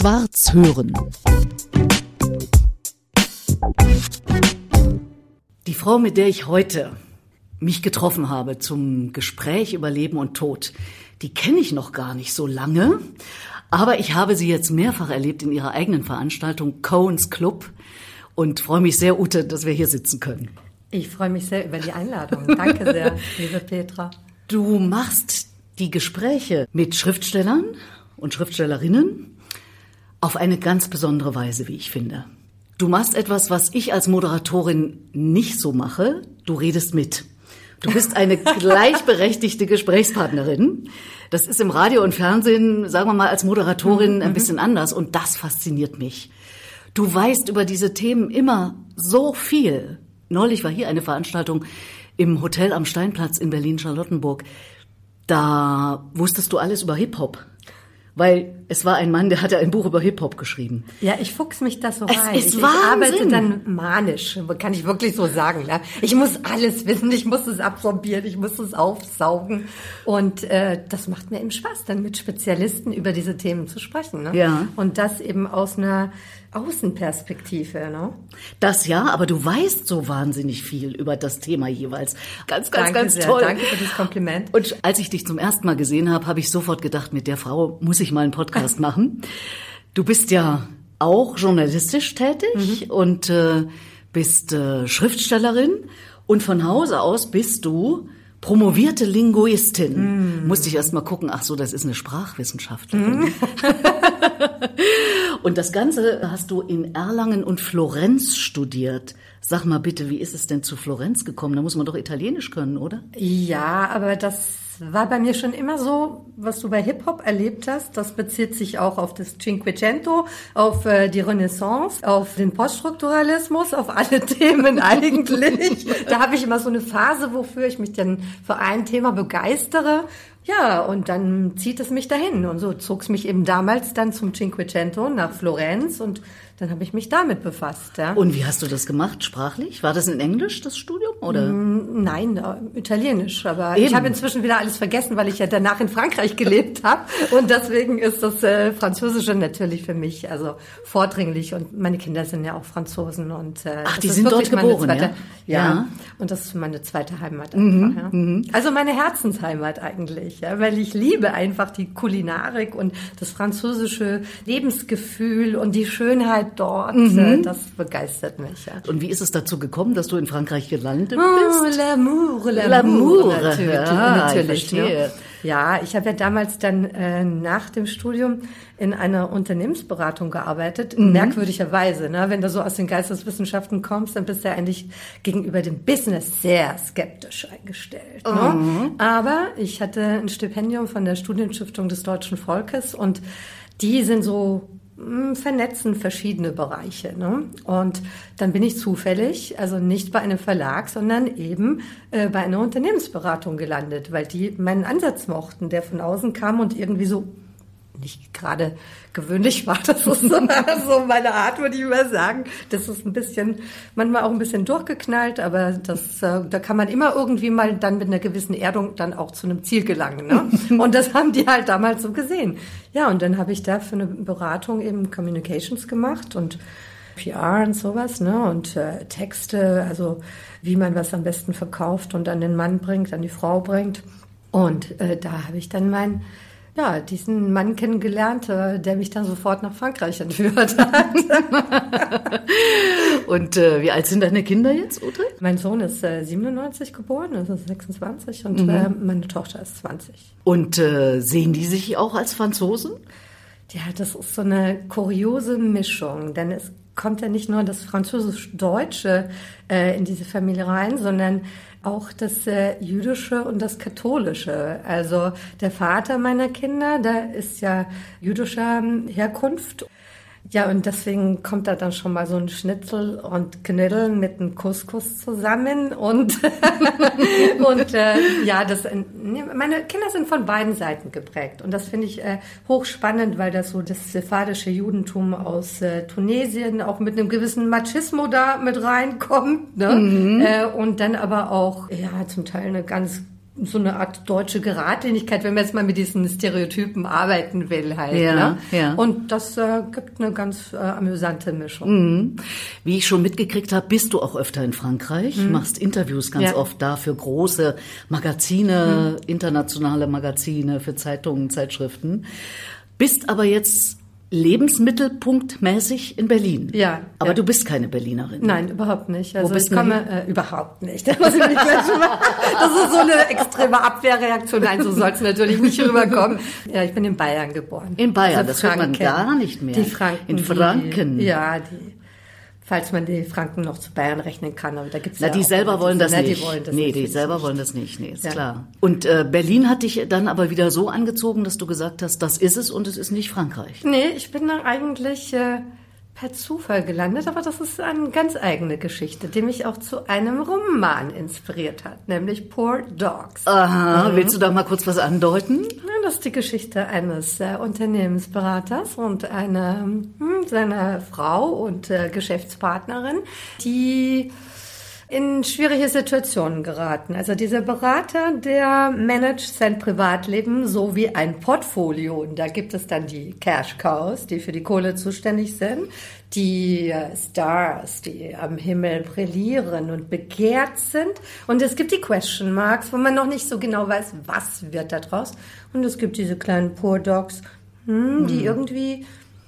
Schwarz hören. Die Frau, mit der ich heute mich getroffen habe zum Gespräch über Leben und Tod, die kenne ich noch gar nicht so lange, aber ich habe sie jetzt mehrfach erlebt in ihrer eigenen Veranstaltung Cohen's Club und freue mich sehr, Ute, dass wir hier sitzen können. Ich freue mich sehr über die Einladung. Danke sehr, liebe Petra. Du machst die Gespräche mit Schriftstellern und Schriftstellerinnen auf eine ganz besondere Weise, wie ich finde. Du machst etwas, was ich als Moderatorin nicht so mache. Du redest mit. Du bist eine gleichberechtigte Gesprächspartnerin. Das ist im Radio und Fernsehen, sagen wir mal, als Moderatorin mhm, ein bisschen anders und das fasziniert mich. Du weißt über diese Themen immer so viel. Neulich war hier eine Veranstaltung im Hotel am Steinplatz in Berlin-Charlottenburg. Da wusstest du alles über Hip-Hop weil es war ein Mann, der hatte ein Buch über Hip-Hop geschrieben. Ja, ich fuchs mich das so es rein. Ist ich, Wahnsinn. ich arbeite dann manisch, kann ich wirklich so sagen. Ne? Ich muss alles wissen, ich muss es absorbieren, ich muss es aufsaugen. Und äh, das macht mir eben Spaß, dann mit Spezialisten über diese Themen zu sprechen. Ne? Ja. Und das eben aus einer Außenperspektive, ne? Das ja, aber du weißt so wahnsinnig viel über das Thema jeweils. Ganz, ganz, Danke ganz sehr. toll. Danke für das Kompliment. Und als ich dich zum ersten Mal gesehen habe, habe ich sofort gedacht, mit der Frau muss ich mal einen Podcast machen. Du bist ja auch journalistisch tätig Mhm. und äh, bist äh, Schriftstellerin und von Hause aus bist du promovierte Linguistin. Mhm. Musste ich erst mal gucken, ach so, das ist eine Sprachwissenschaftlerin. Mhm. und das Ganze hast du in Erlangen und Florenz studiert. Sag mal bitte, wie ist es denn zu Florenz gekommen? Da muss man doch Italienisch können, oder? Ja, aber das war bei mir schon immer so, was du bei Hip-Hop erlebt hast. Das bezieht sich auch auf das Cinquecento, auf äh, die Renaissance, auf den Poststrukturalismus, auf alle Themen eigentlich. da habe ich immer so eine Phase, wofür ich mich dann für ein Thema begeistere. Ja, und dann zieht es mich dahin. Und so zog es mich eben damals dann zum Cinquecento nach Florenz und dann habe ich mich damit befasst. Ja. Und wie hast du das gemacht, sprachlich? War das in Englisch, das Studium, oder? Nein, äh, italienisch. Aber Eben. ich habe inzwischen wieder alles vergessen, weil ich ja danach in Frankreich gelebt habe. Und deswegen ist das äh, Französische natürlich für mich also vordringlich. Und meine Kinder sind ja auch Franzosen. Und, äh, Ach, die sind dort geboren, zweite, ja? ja? Ja. Mhm, Und das ist meine zweite Heimat einfach. ja? Also meine Herzensheimat eigentlich. Ja? Weil ich liebe einfach die Kulinarik und das französische Lebensgefühl und die Schönheit dort. Mhm. Äh, das begeistert mich. Ja. Und wie ist es dazu gekommen, dass du in Frankreich gelandet Oh, bist? L'amour, L'amour, L'amour, natürlich. ja, natürlich ich verstehe. ne? Ja, ich habe ja damals dann äh, nach dem Studium in einer Unternehmensberatung gearbeitet, Mhm. merkwürdigerweise. Ne? Wenn du so aus den Geisteswissenschaften kommst, dann bist du ja eigentlich gegenüber dem Business sehr skeptisch eingestellt. Ne? Mhm. Aber ich hatte ein Stipendium von der Studienstiftung des Deutschen Volkes und die sind so vernetzen verschiedene Bereiche. Ne? Und dann bin ich zufällig, also nicht bei einem Verlag, sondern eben äh, bei einer Unternehmensberatung gelandet, weil die meinen Ansatz mochten, der von außen kam und irgendwie so nicht gerade gewöhnlich war. Das ist so, so meine Art, würde ich mal sagen. Das ist ein bisschen, manchmal auch ein bisschen durchgeknallt, aber das, äh, da kann man immer irgendwie mal dann mit einer gewissen Erdung dann auch zu einem Ziel gelangen. Ne? Und das haben die halt damals so gesehen. Ja, und dann habe ich da für eine Beratung eben Communications gemacht und PR und sowas, ne? Und äh, Texte, also wie man was am besten verkauft und an den Mann bringt, an die Frau bringt. Und äh, da habe ich dann mein ja, diesen Mann kennengelernt, äh, der mich dann sofort nach Frankreich entführt hat. Und äh, wie alt sind deine Kinder jetzt, Ute? mein Sohn ist äh, 97 geboren, also 26 und Mhm. äh, meine Tochter ist 20. Und äh, sehen die sich auch als Franzosen? Ja, das ist so eine kuriose Mischung, denn es kommt ja nicht nur das Französisch-Deutsche äh, in diese Familie rein, sondern auch das äh, Jüdische und das Katholische. Also der Vater meiner Kinder, der ist ja jüdischer ähm, Herkunft. Ja, und deswegen kommt da dann schon mal so ein Schnitzel und Knödeln mit einem Couscous zusammen und und äh, ja, das meine Kinder sind von beiden Seiten geprägt und das finde ich äh, hochspannend, weil das so das sephardische Judentum aus äh, Tunesien auch mit einem gewissen Machismo da mit reinkommt, ne? Äh, und dann aber auch ja zum Teil eine ganz so eine Art deutsche Geradlinigkeit, wenn man jetzt mal mit diesen Stereotypen arbeiten will halt. Ja, ne? ja. Und das äh, gibt eine ganz äh, amüsante Mischung. Mhm. Wie ich schon mitgekriegt habe, bist du auch öfter in Frankreich, machst Interviews ganz Mhm. Ja. Mhm. oft da für große Magazine, internationale Magazine, für Zeitungen, Zeitschriften. Bist aber jetzt lebensmittelpunktmäßig in Berlin. Ja, Aber ja. du bist keine Berlinerin. Nein, überhaupt nicht. Also bist ich du komme äh, überhaupt nicht. Da muss ich mich gleich schon mal- Das ist so eine extreme Abwehrreaktion. Nein, so soll es natürlich nicht rüberkommen. Ja, ich bin in Bayern geboren. In Bayern, Also das hört man gar nicht mehr. Die Franken. In Franken. Die, ja, die, falls man die Franken noch zu Bayern rechnen kann. Aber da gibt's Na, ja die selber wollen das Na, nicht. Die wollen das nee, nicht. die selber wollen das nicht. Nee, ist Ja. klar. Und äh, Berlin hat dich dann aber wieder so angezogen, dass du gesagt hast, das ist es und es ist nicht Frankreich. Nee, ich bin da eigentlich äh, per Zufall gelandet, aber das ist eine ganz eigene Geschichte, die mich auch zu einem Roman inspiriert hat, nämlich Poor Dogs. Aha, willst du da mal kurz was andeuten? Ist die Geschichte eines äh, Unternehmensberaters und einer, hm, seiner Frau und äh, Geschäftspartnerin, die in schwierige Situationen geraten. Also dieser Berater, der managt sein Privatleben so wie ein Portfolio. Und da gibt es dann die Cash Cows, die für die Kohle zuständig sind, die Stars, die am Himmel brillieren und begehrt sind. Und es gibt die Question Marks, wo man noch nicht so genau weiß, was wird da draus. Und es gibt diese kleinen Poor Dogs, hm, die irgendwie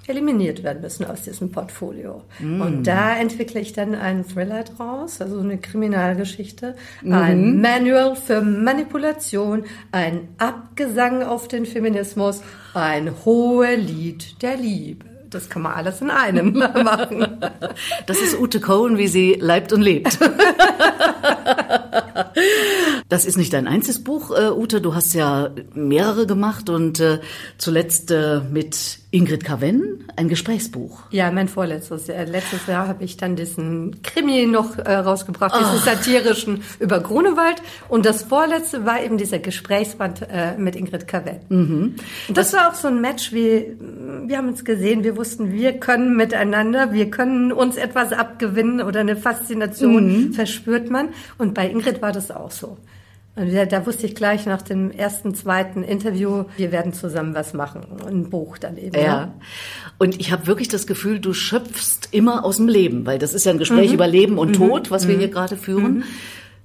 eliminiert werden müssen aus diesem Portfolio. Und da entwickle ich dann einen Thriller draus, also eine Kriminalgeschichte, ein Manual für Manipulation, ein Abgesang auf den Feminismus, ein hohe Lied der Liebe. Das kann man alles in einem machen. Das ist Ute Cohen, wie sie leibt und lebt. Das ist nicht dein einziges Buch, äh, Ute. Du hast ja mehrere gemacht und äh, zuletzt äh, mit Ingrid Caven ein Gesprächsbuch. Ja, mein vorletztes Jahr. Letztes Jahr habe ich dann diesen Krimi noch äh, rausgebracht, diesen satirischen über Grunewald. Und das vorletzte war eben dieser Gesprächsband äh, mit Ingrid Cavell. Und das, war auch so ein Match, wie wir haben uns gesehen, wir wussten, wir können miteinander, wir können uns etwas abgewinnen oder eine Faszination verspürt man. Und bei Ingrid war das auch so. Und da, wusste ich gleich nach dem ersten, zweiten Interview, wir werden zusammen was machen. Ein Buch dann eben. ne? Ja. Und ich habe wirklich das Gefühl, du schöpfst immer aus dem Leben, weil das ist ja ein Gespräch über Leben und Tod, was wir hier gerade führen.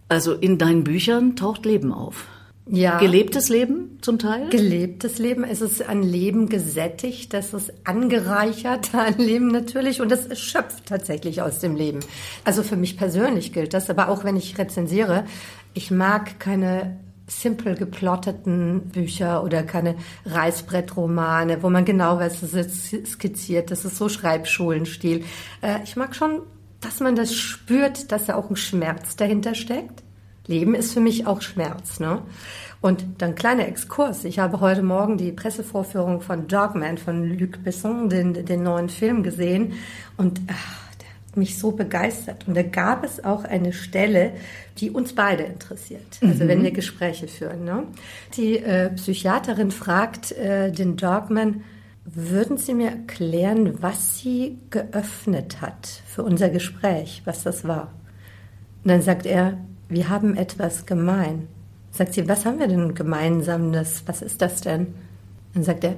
Also in deinen Büchern taucht Leben auf. Ja. Gelebtes Leben zum Teil? Gelebtes Leben, es ist an Leben gesättigt, das ist angereichert an Leben natürlich und das schöpft tatsächlich aus dem Leben. Also für mich persönlich gilt das, aber auch wenn ich rezensiere, ich mag keine simpel geplotteten Bücher oder keine Reißbrettromane, wo man genau weiß, das ist skizziert, das ist so Schreibschulenstil. Äh, Ich mag schon, dass man das spürt, dass da auch ein Schmerz dahinter steckt. Leben ist für mich auch Schmerz, ne? Und dann kleiner Exkurs. Ich habe heute Morgen die Pressevorführung von Dogman von Luc Besson, den, den neuen Film gesehen und ach, der hat mich so begeistert. Und da gab es auch eine Stelle, die uns beide interessiert. Also wenn wir Gespräche führen. Ne? Die äh, Psychiaterin fragt äh, den Dogman, würden Sie mir erklären, was sie geöffnet hat für unser Gespräch, was das war? Und dann sagt er, wir haben etwas gemein. Sagt sie, was haben wir denn gemeinsames? Was ist das denn? Dann sagt er,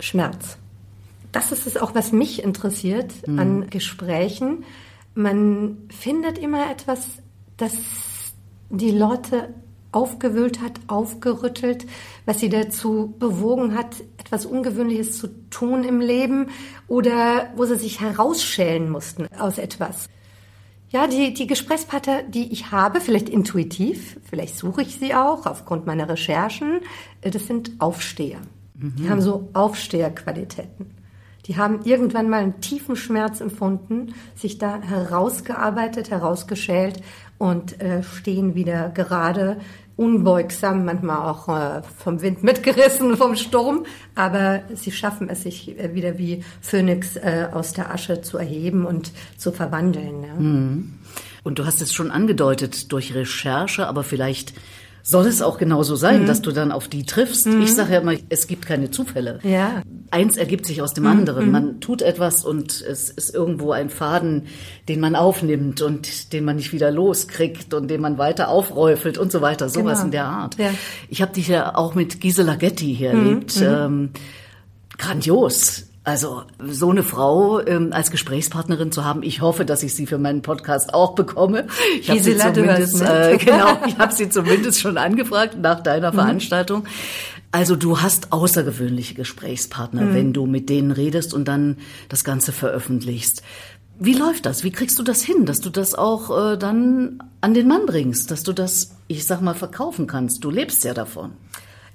Schmerz. Das ist es auch, was mich interessiert an Gesprächen. Man findet immer etwas, das die Leute aufgewühlt hat, aufgerüttelt, was sie dazu bewogen hat, etwas Ungewöhnliches zu tun im Leben oder wo sie sich herausschälen mussten aus etwas. Ja, die, die Gesprächspartner, die ich habe, vielleicht intuitiv, vielleicht suche ich sie auch aufgrund meiner Recherchen, äh, das sind Aufsteher. Die haben so Aufsteherqualitäten. Die haben irgendwann mal einen tiefen Schmerz empfunden, sich da herausgearbeitet, herausgeschält und äh, stehen wieder gerade, unbeugsam, manchmal auch äh, vom Wind mitgerissen, vom Sturm, aber sie schaffen es, sich äh, wieder wie Phönix äh, aus der Asche zu erheben und zu verwandeln. Ja. Und du hast es schon angedeutet durch Recherche, aber vielleicht soll es auch genauso sein, dass du dann auf die triffst. Ich sage ja immer, es gibt keine Zufälle. Ja. eins ergibt sich aus dem anderen. Man tut etwas und es ist irgendwo ein Faden, den man aufnimmt und den man nicht wieder loskriegt und den man weiter aufräufelt und so weiter. Sowas Genau. in der Art. Ja. Ich habe dich ja auch mit Gisela Getty hier erlebt. Ähm, grandios. Also so eine Frau ähm, als Gesprächspartnerin zu haben, ich hoffe, dass ich sie für meinen Podcast auch bekomme. Ich habe sie zumindest, äh, genau, ich habe sie zumindest schon angefragt nach deiner Veranstaltung. Also du hast außergewöhnliche Gesprächspartner, wenn du mit denen redest und dann das Ganze veröffentlichst. Wie läuft das? Wie kriegst du das hin, dass du das auch äh, dann an den Mann bringst, dass du das, ich sag mal, verkaufen kannst? Du lebst ja davon.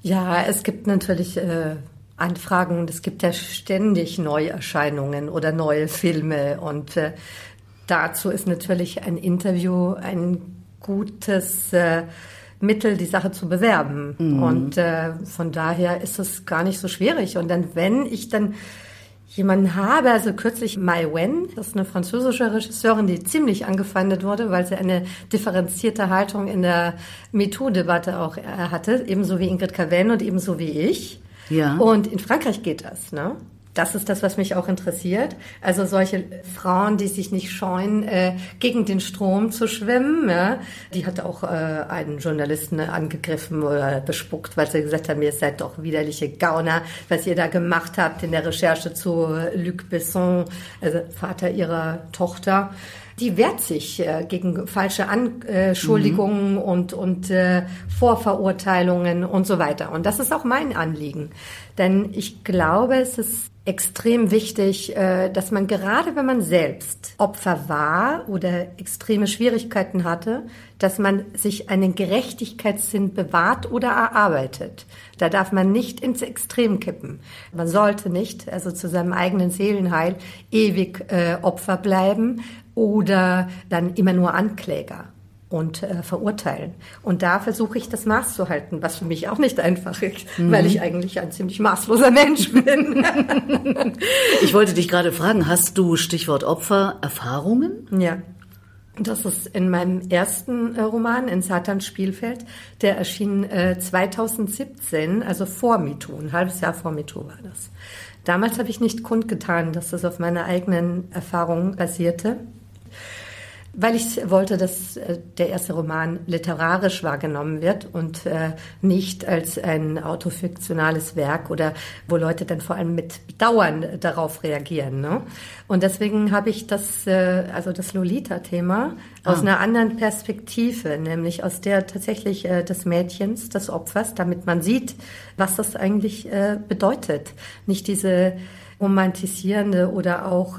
Ja, es gibt natürlich äh, Anfragen und es gibt ja ständig Neuerscheinungen oder neue Filme und äh, dazu ist natürlich ein Interview ein gutes äh, Mittel, die Sache zu bewerben. Und äh, von daher ist es gar nicht so schwierig. Und dann, wenn ich dann jemanden habe, also kürzlich Mai Wen, das ist eine französische Regisseurin, die ziemlich angefeindet wurde, weil sie eine differenzierte Haltung in der MeToo-Debatte auch äh, hatte, ebenso wie Ingrid Cavell und ebenso wie ich. Ja. Und in Frankreich geht das, ne? Das ist das, was mich auch interessiert. Also solche Frauen, die sich nicht scheuen, äh, gegen den Strom zu schwimmen. Ja? Die hat auch äh, einen Journalisten angegriffen oder bespuckt, weil sie gesagt haben, ihr seid doch widerliche Gauner, was ihr da gemacht habt in der Recherche zu Luc Besson, also Vater ihrer Tochter. Die wehrt sich äh, gegen falsche Anschuldigungen und, und äh, Vorverurteilungen und so weiter. Und das ist auch mein Anliegen. Denn ich glaube, es ist extrem wichtig, äh, dass man gerade, wenn man selbst Opfer war oder extreme Schwierigkeiten hatte, dass man sich einen Gerechtigkeitssinn bewahrt oder erarbeitet. Da darf man nicht ins Extrem kippen. Man sollte nicht, also zu seinem eigenen Seelenheil, ewig äh, Opfer bleiben oder dann immer nur Ankläger und äh, verurteilen. Und da versuche ich das Maß zu halten, was für mich auch nicht einfach ist, weil ich eigentlich ein ziemlich maßloser Mensch bin. Ich wollte dich gerade fragen, hast du Stichwort Opfer Erfahrungen? ja. Das ist in meinem ersten äh, Roman, in Satans Spielfeld, der erschien äh, 2017, also vor MeToo, ein halbes Jahr vor MeToo war das. Damals habe ich nicht kundgetan, dass das auf meiner eigenen Erfahrung basierte. Weil ich wollte, dass äh, der erste Roman literarisch wahrgenommen wird und äh, nicht als ein autofiktionales Werk oder wo Leute dann vor allem mit Bedauern darauf reagieren. Ne? Und deswegen habe ich das, äh, also das Lolita-Thema aus Ah. einer anderen Perspektive, nämlich aus der tatsächlich des Mädchens, des Opfers, damit man sieht, was das eigentlich bedeutet. Nicht diese romantisierende oder auch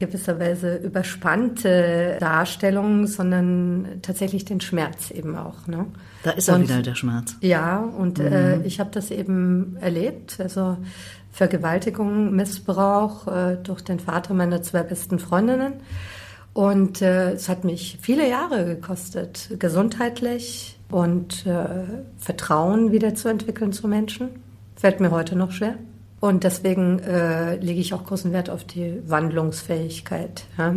gewisserweise überspannte Darstellung, sondern tatsächlich den Schmerz eben auch. Ne? Da ist Und- wieder, der Schmerz. Ja, und äh, ich habe das eben erlebt. Also Vergewaltigung, Missbrauch äh, durch den Vater meiner zwei besten Freundinnen. Und äh, es hat mich viele Jahre gekostet, gesundheitlich und äh, Vertrauen wiederzuentwickeln zu Menschen. Fällt mir heute noch schwer. Und deswegen äh, lege ich auch großen Wert auf die Wandlungsfähigkeit. Ja?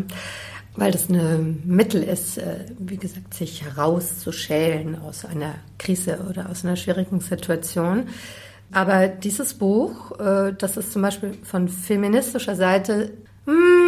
Weil das ein Mittel ist, äh, wie gesagt, sich herauszuschälen aus einer Krise oder aus einer schwierigen Situation. Aber dieses Buch, äh, das ist zum Beispiel von feministischer Seite mh, nicht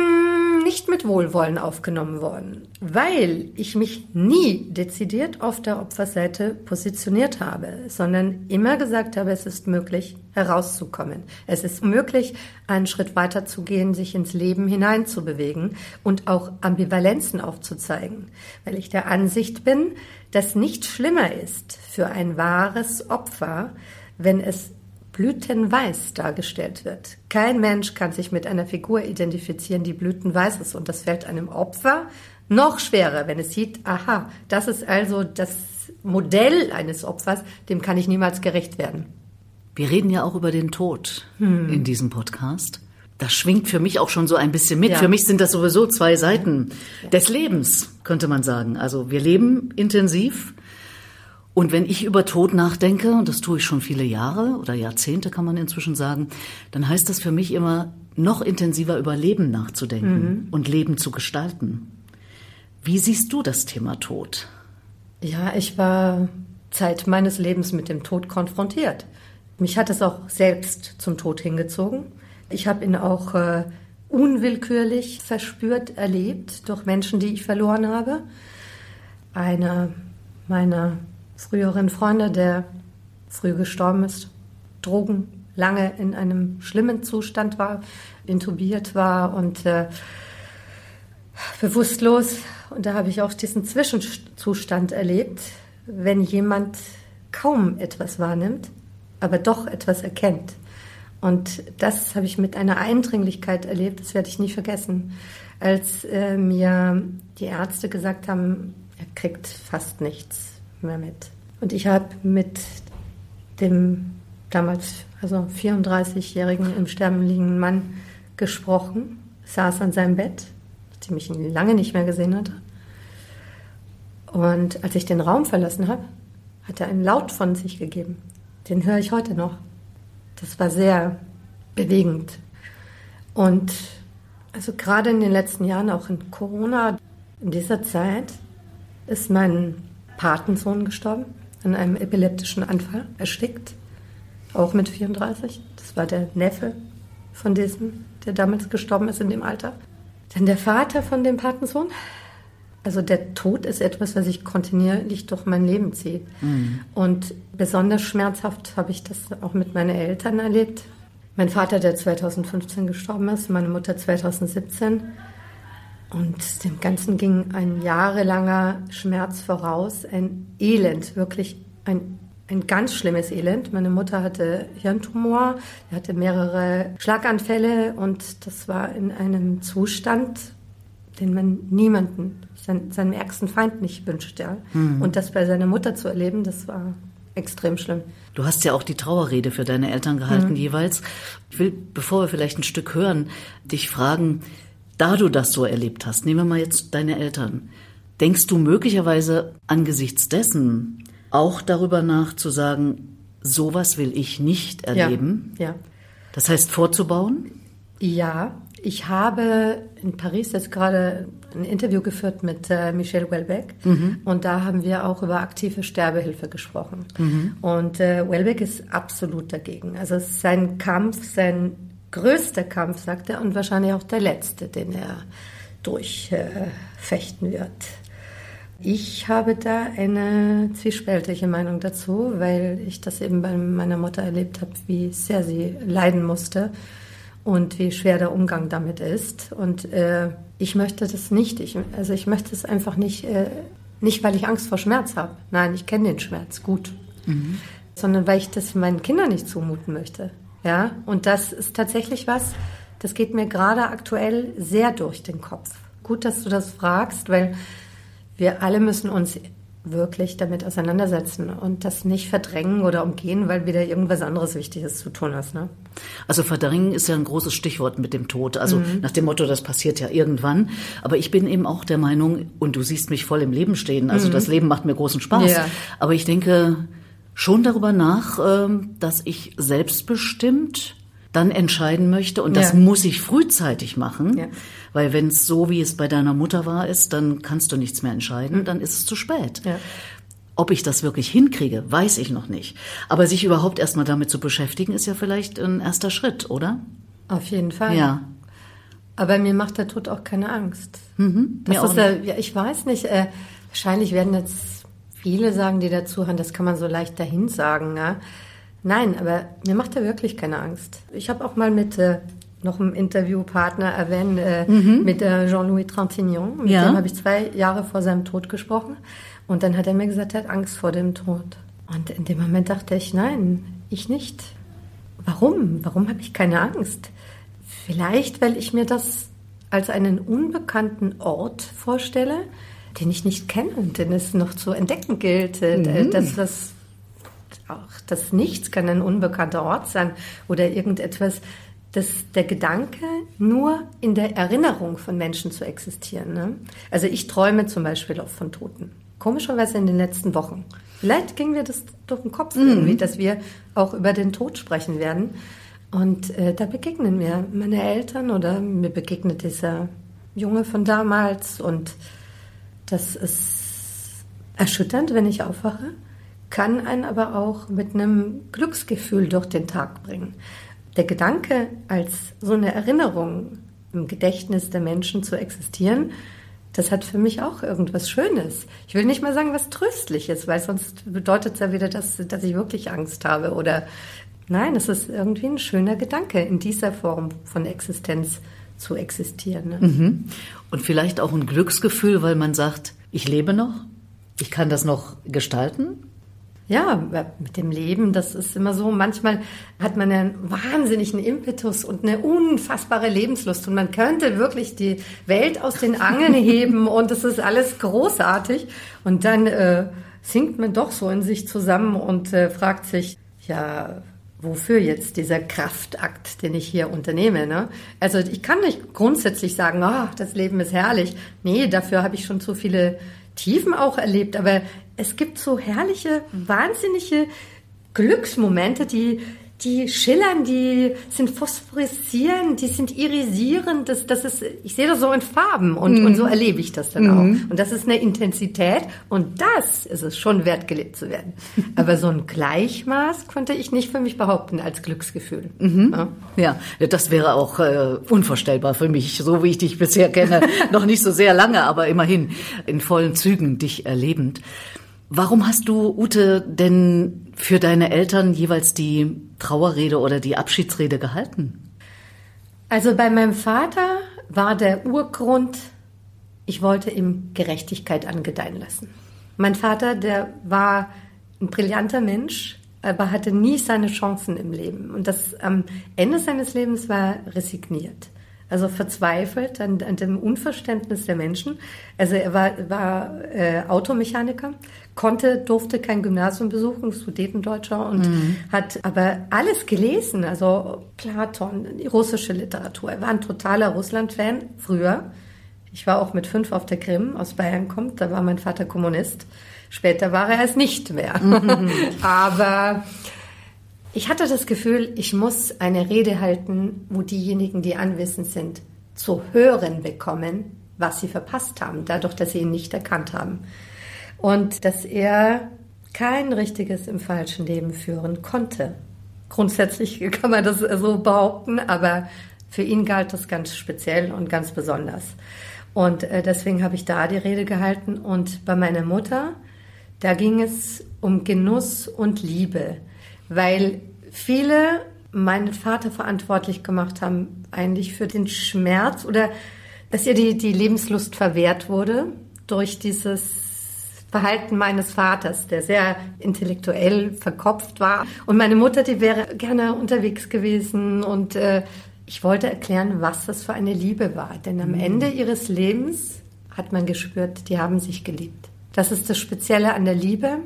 mit Wohlwollen aufgenommen worden, weil ich mich nie dezidiert auf der Opferseite positioniert habe, sondern immer gesagt habe, es ist möglich, herauszukommen. Es ist möglich, einen Schritt weiter zu gehen, sich ins Leben hineinzubewegen und auch Ambivalenzen aufzuzeigen, weil ich der Ansicht bin, dass nichts schlimmer ist für ein wahres Opfer, wenn es blütenweiß dargestellt wird. Kein Mensch kann sich mit einer Figur identifizieren, die blütenweiß ist. Und das fällt einem Opfer noch schwerer, wenn es sieht, aha, das ist also das Modell eines Opfers, dem kann ich niemals gerecht werden. Wir reden ja auch über den Tod Hm. in diesem Podcast. Das schwingt für mich auch schon so ein bisschen mit. Ja. Für mich sind das sowieso zwei Seiten des Lebens, könnte man sagen. Also wir leben intensiv. Und wenn ich über Tod nachdenke, und das tue ich schon viele Jahre oder Jahrzehnte, kann man inzwischen sagen, dann heißt das für mich immer, noch intensiver über Leben nachzudenken und Leben zu gestalten. Wie siehst du das Thema Tod? Ja, ich war Zeit meines Lebens mit dem Tod konfrontiert. mich hat es auch selbst zum Tod hingezogen. Ich habe ihn auch äh, unwillkürlich verspürt, erlebt durch Menschen, die ich verloren habe. Einer meiner früheren Freunde, der früh gestorben ist, Drogen lange in einem schlimmen Zustand war, intubiert war und äh, bewusstlos. Und da habe ich auch diesen Zwischenzustand erlebt, wenn jemand kaum etwas wahrnimmt, aber doch etwas erkennt. Und das habe ich mit einer Eindringlichkeit erlebt, das werde ich nie vergessen, als äh, mir die Ärzte gesagt haben, er kriegt fast nichts mehr mit. Und ich habe mit dem damals also 34-jährigen im Sterben liegenden Mann gesprochen, saß an seinem Bett, nachdem ich ihn lange nicht mehr gesehen hatte. Und als ich den Raum verlassen habe, hat er einen Laut von sich gegeben. Den höre ich heute noch. Das war sehr bewegend. Und also gerade in den letzten Jahren, auch in Corona, in dieser Zeit, ist mein Patensohn gestorben an einem epileptischen Anfall, erstickt, auch mit 34. Das war der Neffe von diesem, der damals gestorben ist in dem Alter. Dann der Vater von dem Patensohn. Also der Tod ist etwas, was ich kontinuierlich durch mein Leben ziehe. Mhm. Und besonders schmerzhaft habe ich das auch mit meinen Eltern erlebt. Mein Vater, der 2015 gestorben ist, meine Mutter 2017. Und dem Ganzen ging ein jahrelanger Schmerz voraus, ein Elend, wirklich ein, ein ganz schlimmes Elend. Meine Mutter hatte Hirntumor, er hatte mehrere Schlaganfälle und das war in einem Zustand, den man niemanden, sein, seinem ärgsten Feind nicht wünscht. Ja. Mhm. Und das bei seiner Mutter zu erleben, das war extrem schlimm. Du hast ja auch die Trauerrede für deine Eltern gehalten mhm. jeweils. Ich will, bevor wir vielleicht ein Stück hören, dich fragen, da du das so erlebt hast, nehmen wir mal jetzt deine Eltern, denkst du möglicherweise angesichts dessen auch darüber nach zu sagen, sowas will ich nicht erleben? Ja. ja. Das heißt vorzubauen? Ja, ich habe in Paris jetzt gerade ein Interview geführt mit äh, Michel Welbeck mhm. und da haben wir auch über aktive Sterbehilfe gesprochen. Mhm. Und äh, Welbeck ist absolut dagegen. Also sein Kampf, sein größter Kampf, sagt er, und wahrscheinlich auch der letzte, den er durchfechten wird. Ich habe da eine zwiespältige Meinung dazu, weil ich das eben bei meiner Mutter erlebt habe, wie sehr sie leiden musste und wie schwer der Umgang damit ist. Und äh, ich möchte das nicht. Ich, also ich möchte es einfach nicht, äh, nicht weil ich Angst vor Schmerz habe. Nein, ich kenne den Schmerz gut. Mhm. Sondern weil ich das meinen Kindern nicht zumuten möchte. Ja, und das ist tatsächlich was, das geht mir gerade aktuell sehr durch den Kopf. Gut, dass du das fragst, weil wir alle müssen uns wirklich damit auseinandersetzen und das nicht verdrängen oder umgehen, weil wieder irgendwas anderes Wichtiges zu tun ist. Ne? Also verdrängen ist ja ein großes Stichwort mit dem Tod. Also mhm. nach dem Motto, das passiert ja irgendwann. Aber ich bin eben auch der Meinung, und du siehst mich voll im Leben stehen, also mhm. das Leben macht mir großen Spaß. Ja. Aber ich denke schon darüber nach, ähm, dass ich selbstbestimmt dann entscheiden möchte. Und das ja. muss ich frühzeitig machen. Ja. Weil wenn es so, wie es bei deiner Mutter war, ist, dann kannst du nichts mehr entscheiden, dann ist es zu spät. Ja. Ob ich das wirklich hinkriege, weiß ich noch nicht. Aber sich überhaupt erstmal damit zu beschäftigen, ist ja vielleicht ein erster Schritt, oder? Auf jeden Fall. Ja. Aber mir macht der Tod auch keine Angst. Mhm, das ist ja, ja, ich weiß nicht, äh, wahrscheinlich werden jetzt viele sagen, die dazu das kann man so leicht dahin sagen. Ne? Nein, aber mir macht er wirklich keine Angst. Ich habe auch mal mit äh, noch einem Interviewpartner erwähnt, äh, mhm. mit äh, Jean-Louis Trintignant. Mit ja. dem habe ich zwei Jahre vor seinem Tod gesprochen. Und dann hat er mir gesagt, er hat Angst vor dem Tod. Und in dem Moment dachte ich, nein, ich nicht. Warum? Warum habe ich keine Angst? Vielleicht, weil ich mir das als einen unbekannten Ort vorstelle, den ich nicht kenne und den es noch zu entdecken gilt. Äh, mhm. Dass das auch das Nichts kann ein unbekannter Ort sein oder irgendetwas, dass der Gedanke, nur in der Erinnerung von Menschen zu existieren. Ne? Also ich träume zum Beispiel auch von Toten. Komischerweise in den letzten Wochen. Vielleicht ging mir das durch den Kopf mhm. irgendwie, dass wir auch über den Tod sprechen werden. Und äh, da begegnen mir meine Eltern oder mir begegnet dieser Junge von damals. Und das ist erschütternd, wenn ich aufwache. kann einen aber auch mit einem Glücksgefühl durch den Tag bringen. Der Gedanke, als so eine Erinnerung im Gedächtnis der Menschen zu existieren, das hat für mich auch irgendwas Schönes. Ich will nicht mal sagen, was Tröstliches, weil sonst bedeutet es ja wieder, dass, dass ich wirklich Angst habe. Oder nein, es ist irgendwie ein schöner Gedanke, in dieser Form von Existenz zu existieren. Ne? Mhm. Und vielleicht auch ein Glücksgefühl, weil man sagt, ich lebe noch, ich kann das noch gestalten. Ja, mit dem Leben, das ist immer so. Manchmal hat man einen wahnsinnigen Impetus und eine unfassbare Lebenslust und man könnte wirklich die Welt aus den Angeln heben und es ist alles großartig. Und dann äh, sinkt man doch so in sich zusammen und äh, fragt sich, ja, wofür jetzt dieser Kraftakt, den ich hier unternehme. Ne? Also ich kann nicht grundsätzlich sagen, oh, das Leben ist herrlich. Nee, dafür habe ich schon zu viele Tiefen auch erlebt, aber es gibt so herrliche, wahnsinnige Glücksmomente, die die schillern, die sind phosphorisieren, die sind irisierend. Das, das ist, ich sehe das so in Farben und, mm. und so erlebe ich das dann mm. auch. Und das ist eine Intensität und das ist es schon wert, gelebt zu werden. Aber so ein Gleichmaß konnte ich nicht für mich behaupten als Glücksgefühl. Mhm. Ja. ja, das wäre auch äh, unvorstellbar für mich, so wie ich dich bisher kenne. Noch nicht so sehr lange, aber immerhin in vollen Zügen dich erlebend. Warum hast du, Ute, denn für deine Eltern jeweils die Trauerrede oder die Abschiedsrede gehalten? Also bei meinem Vater war der Urgrund, ich wollte ihm Gerechtigkeit angedeihen lassen. Mein Vater, der war ein brillanter Mensch, aber hatte nie seine Chancen im Leben. Und das am Ende seines Lebens war resigniert also verzweifelt an, an, dem Unverständnis der Menschen. Also er war, war äh, Automechaniker, konnte, durfte kein Gymnasium besuchen, Sudetendeutscher und mhm. hat aber alles gelesen, also Platon, russische Literatur. Er war ein totaler Russland-Fan früher. Ich war auch mit fünf auf der Krim, aus Bayern kommt, da war mein Vater Kommunist. Später war er es nicht mehr. Mhm. aber ich hatte das Gefühl, ich muss eine Rede halten, wo diejenigen, die anwesend sind, zu hören bekommen, was sie verpasst haben, dadurch, dass sie ihn nicht erkannt haben. Und dass er kein richtiges im falschen Leben führen konnte. Grundsätzlich kann man das so behaupten, aber für ihn galt das ganz speziell und ganz besonders. Und äh, deswegen habe ich da die Rede gehalten. Und bei meiner Mutter, da ging es um Genuss und Liebe weil viele meinen Vater verantwortlich gemacht haben, eigentlich für den Schmerz oder dass ihr die, die Lebenslust verwehrt wurde durch dieses Verhalten meines Vaters, der sehr intellektuell verkopft war. Und meine Mutter, die wäre gerne unterwegs gewesen und äh, ich wollte erklären, was das für eine Liebe war. Denn am mhm. Ende ihres Lebens hat man gespürt, die haben sich geliebt. Das ist das Spezielle an der Liebe.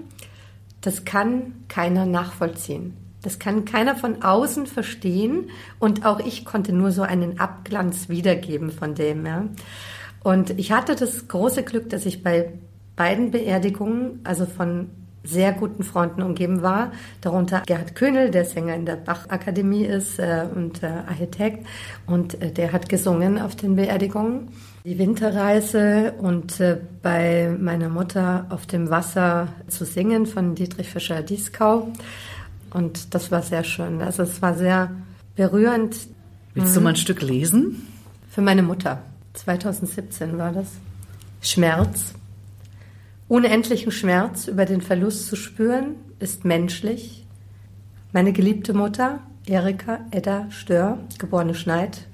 Das kann keiner nachvollziehen. Das kann keiner von außen verstehen und auch ich konnte nur so einen Abglanz wiedergeben von dem. Ja. Und ich hatte das große Glück, dass ich bei beiden Beerdigungen, also von sehr guten Freunden umgeben war, darunter Gerhard Köhnel, der Sänger in der Bach-Akademie ist äh, und äh, Architekt und äh, der hat gesungen auf den Beerdigungen. Die Winterreise und äh, bei meiner Mutter auf dem Wasser zu singen von Dietrich Fischer-Dieskau. Und das war sehr schön. Also es war sehr berührend. Willst du mal ein Stück lesen? Für meine Mutter. 2017 war das. Schmerz. Unendlichen Schmerz über den Verlust zu spüren, ist menschlich. Meine geliebte Mutter, Erika Edda Stör, geborene Schneid,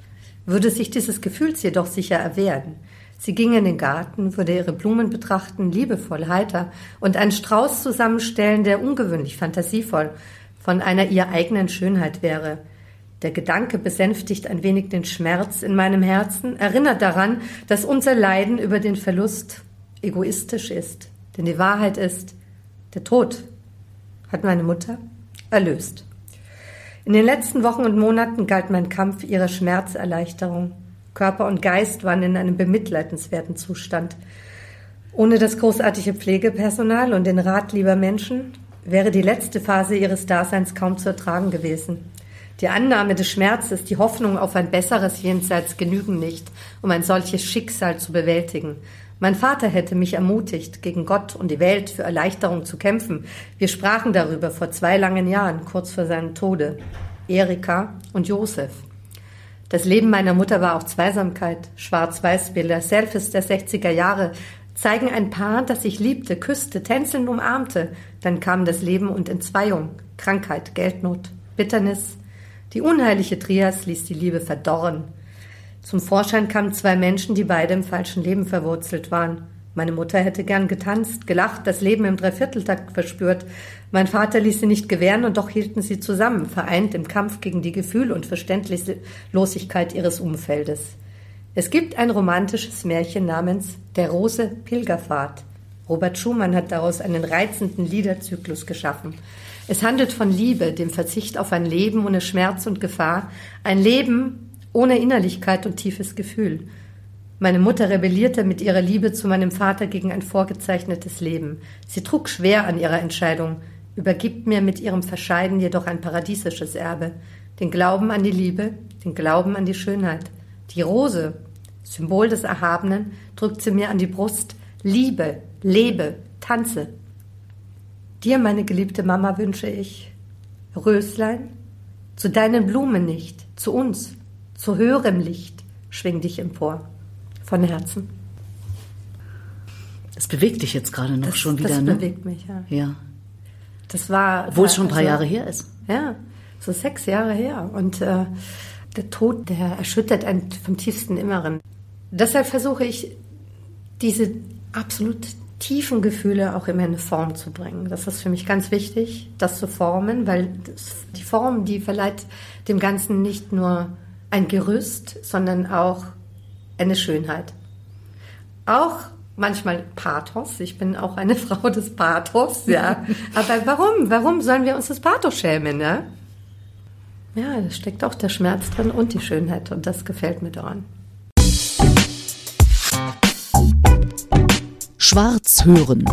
würde sich dieses Gefühls jedoch sicher erwehren. Sie ging in den Garten, würde ihre Blumen betrachten, liebevoll, heiter, und einen Strauß zusammenstellen, der ungewöhnlich, fantasievoll von einer ihr eigenen Schönheit wäre. Der Gedanke besänftigt ein wenig den Schmerz in meinem Herzen, erinnert daran, dass unser Leiden über den Verlust egoistisch ist. Denn die Wahrheit ist, der Tod hat meine Mutter erlöst. In den letzten Wochen und Monaten galt mein Kampf ihrer Schmerzerleichterung. Körper und Geist waren in einem bemitleidenswerten Zustand. Ohne das großartige Pflegepersonal und den Rat lieber Menschen wäre die letzte Phase ihres Daseins kaum zu ertragen gewesen. Die Annahme des Schmerzes, die Hoffnung auf ein besseres Jenseits genügen nicht, um ein solches Schicksal zu bewältigen. Mein Vater hätte mich ermutigt, gegen Gott und die Welt für Erleichterung zu kämpfen. Wir sprachen darüber vor zwei langen Jahren, kurz vor seinem Tode. Erika und Josef. Das Leben meiner Mutter war auch Zweisamkeit. Schwarz-Weiß-Bilder, Selfies der 60er Jahre zeigen ein Paar, das sich liebte, küsste, tänzelnd umarmte. Dann kam das Leben und Entzweiung, Krankheit, Geldnot, Bitternis. Die unheilige Trias ließ die Liebe verdorren. Zum Vorschein kamen zwei Menschen, die beide im falschen Leben verwurzelt waren. Meine Mutter hätte gern getanzt, gelacht, das Leben im Dreivierteltakt verspürt. Mein Vater ließ sie nicht gewähren und doch hielten sie zusammen, vereint im Kampf gegen die Gefühl- und Verständnislosigkeit ihres Umfeldes. Es gibt ein romantisches Märchen namens Der Rose Pilgerfahrt. Robert Schumann hat daraus einen reizenden Liederzyklus geschaffen. Es handelt von Liebe, dem Verzicht auf ein Leben ohne Schmerz und Gefahr, ein Leben, ohne Innerlichkeit und tiefes Gefühl. Meine Mutter rebellierte mit ihrer Liebe zu meinem Vater gegen ein vorgezeichnetes Leben. Sie trug schwer an ihrer Entscheidung, übergibt mir mit ihrem Verscheiden jedoch ein paradiesisches Erbe, den Glauben an die Liebe, den Glauben an die Schönheit. Die Rose, Symbol des Erhabenen, drückt sie mir an die Brust. Liebe, lebe, tanze. Dir, meine geliebte Mama, wünsche ich Röslein, zu deinen Blumen nicht, zu uns, zu höherem Licht schwing dich empor. Von Herzen. Das bewegt dich jetzt gerade noch das, schon wieder, das ne? Das bewegt mich, ja. Ja. Das war. Obwohl es schon ein paar also, Jahre her ist. Ja, so sechs Jahre her. Und äh, der Tod, der erschüttert einen vom tiefsten Inneren. Deshalb versuche ich, diese absolut tiefen Gefühle auch immer in eine Form zu bringen. Das ist für mich ganz wichtig, das zu formen, weil die Form, die verleiht dem Ganzen nicht nur ein Gerüst, sondern auch eine Schönheit. Auch manchmal Pathos. Ich bin auch eine Frau des Pathos, ja. Aber warum? Warum sollen wir uns das Pathos schämen, ne? Ja, da steckt auch der Schmerz drin und die Schönheit und das gefällt mir daran. Schwarz hören.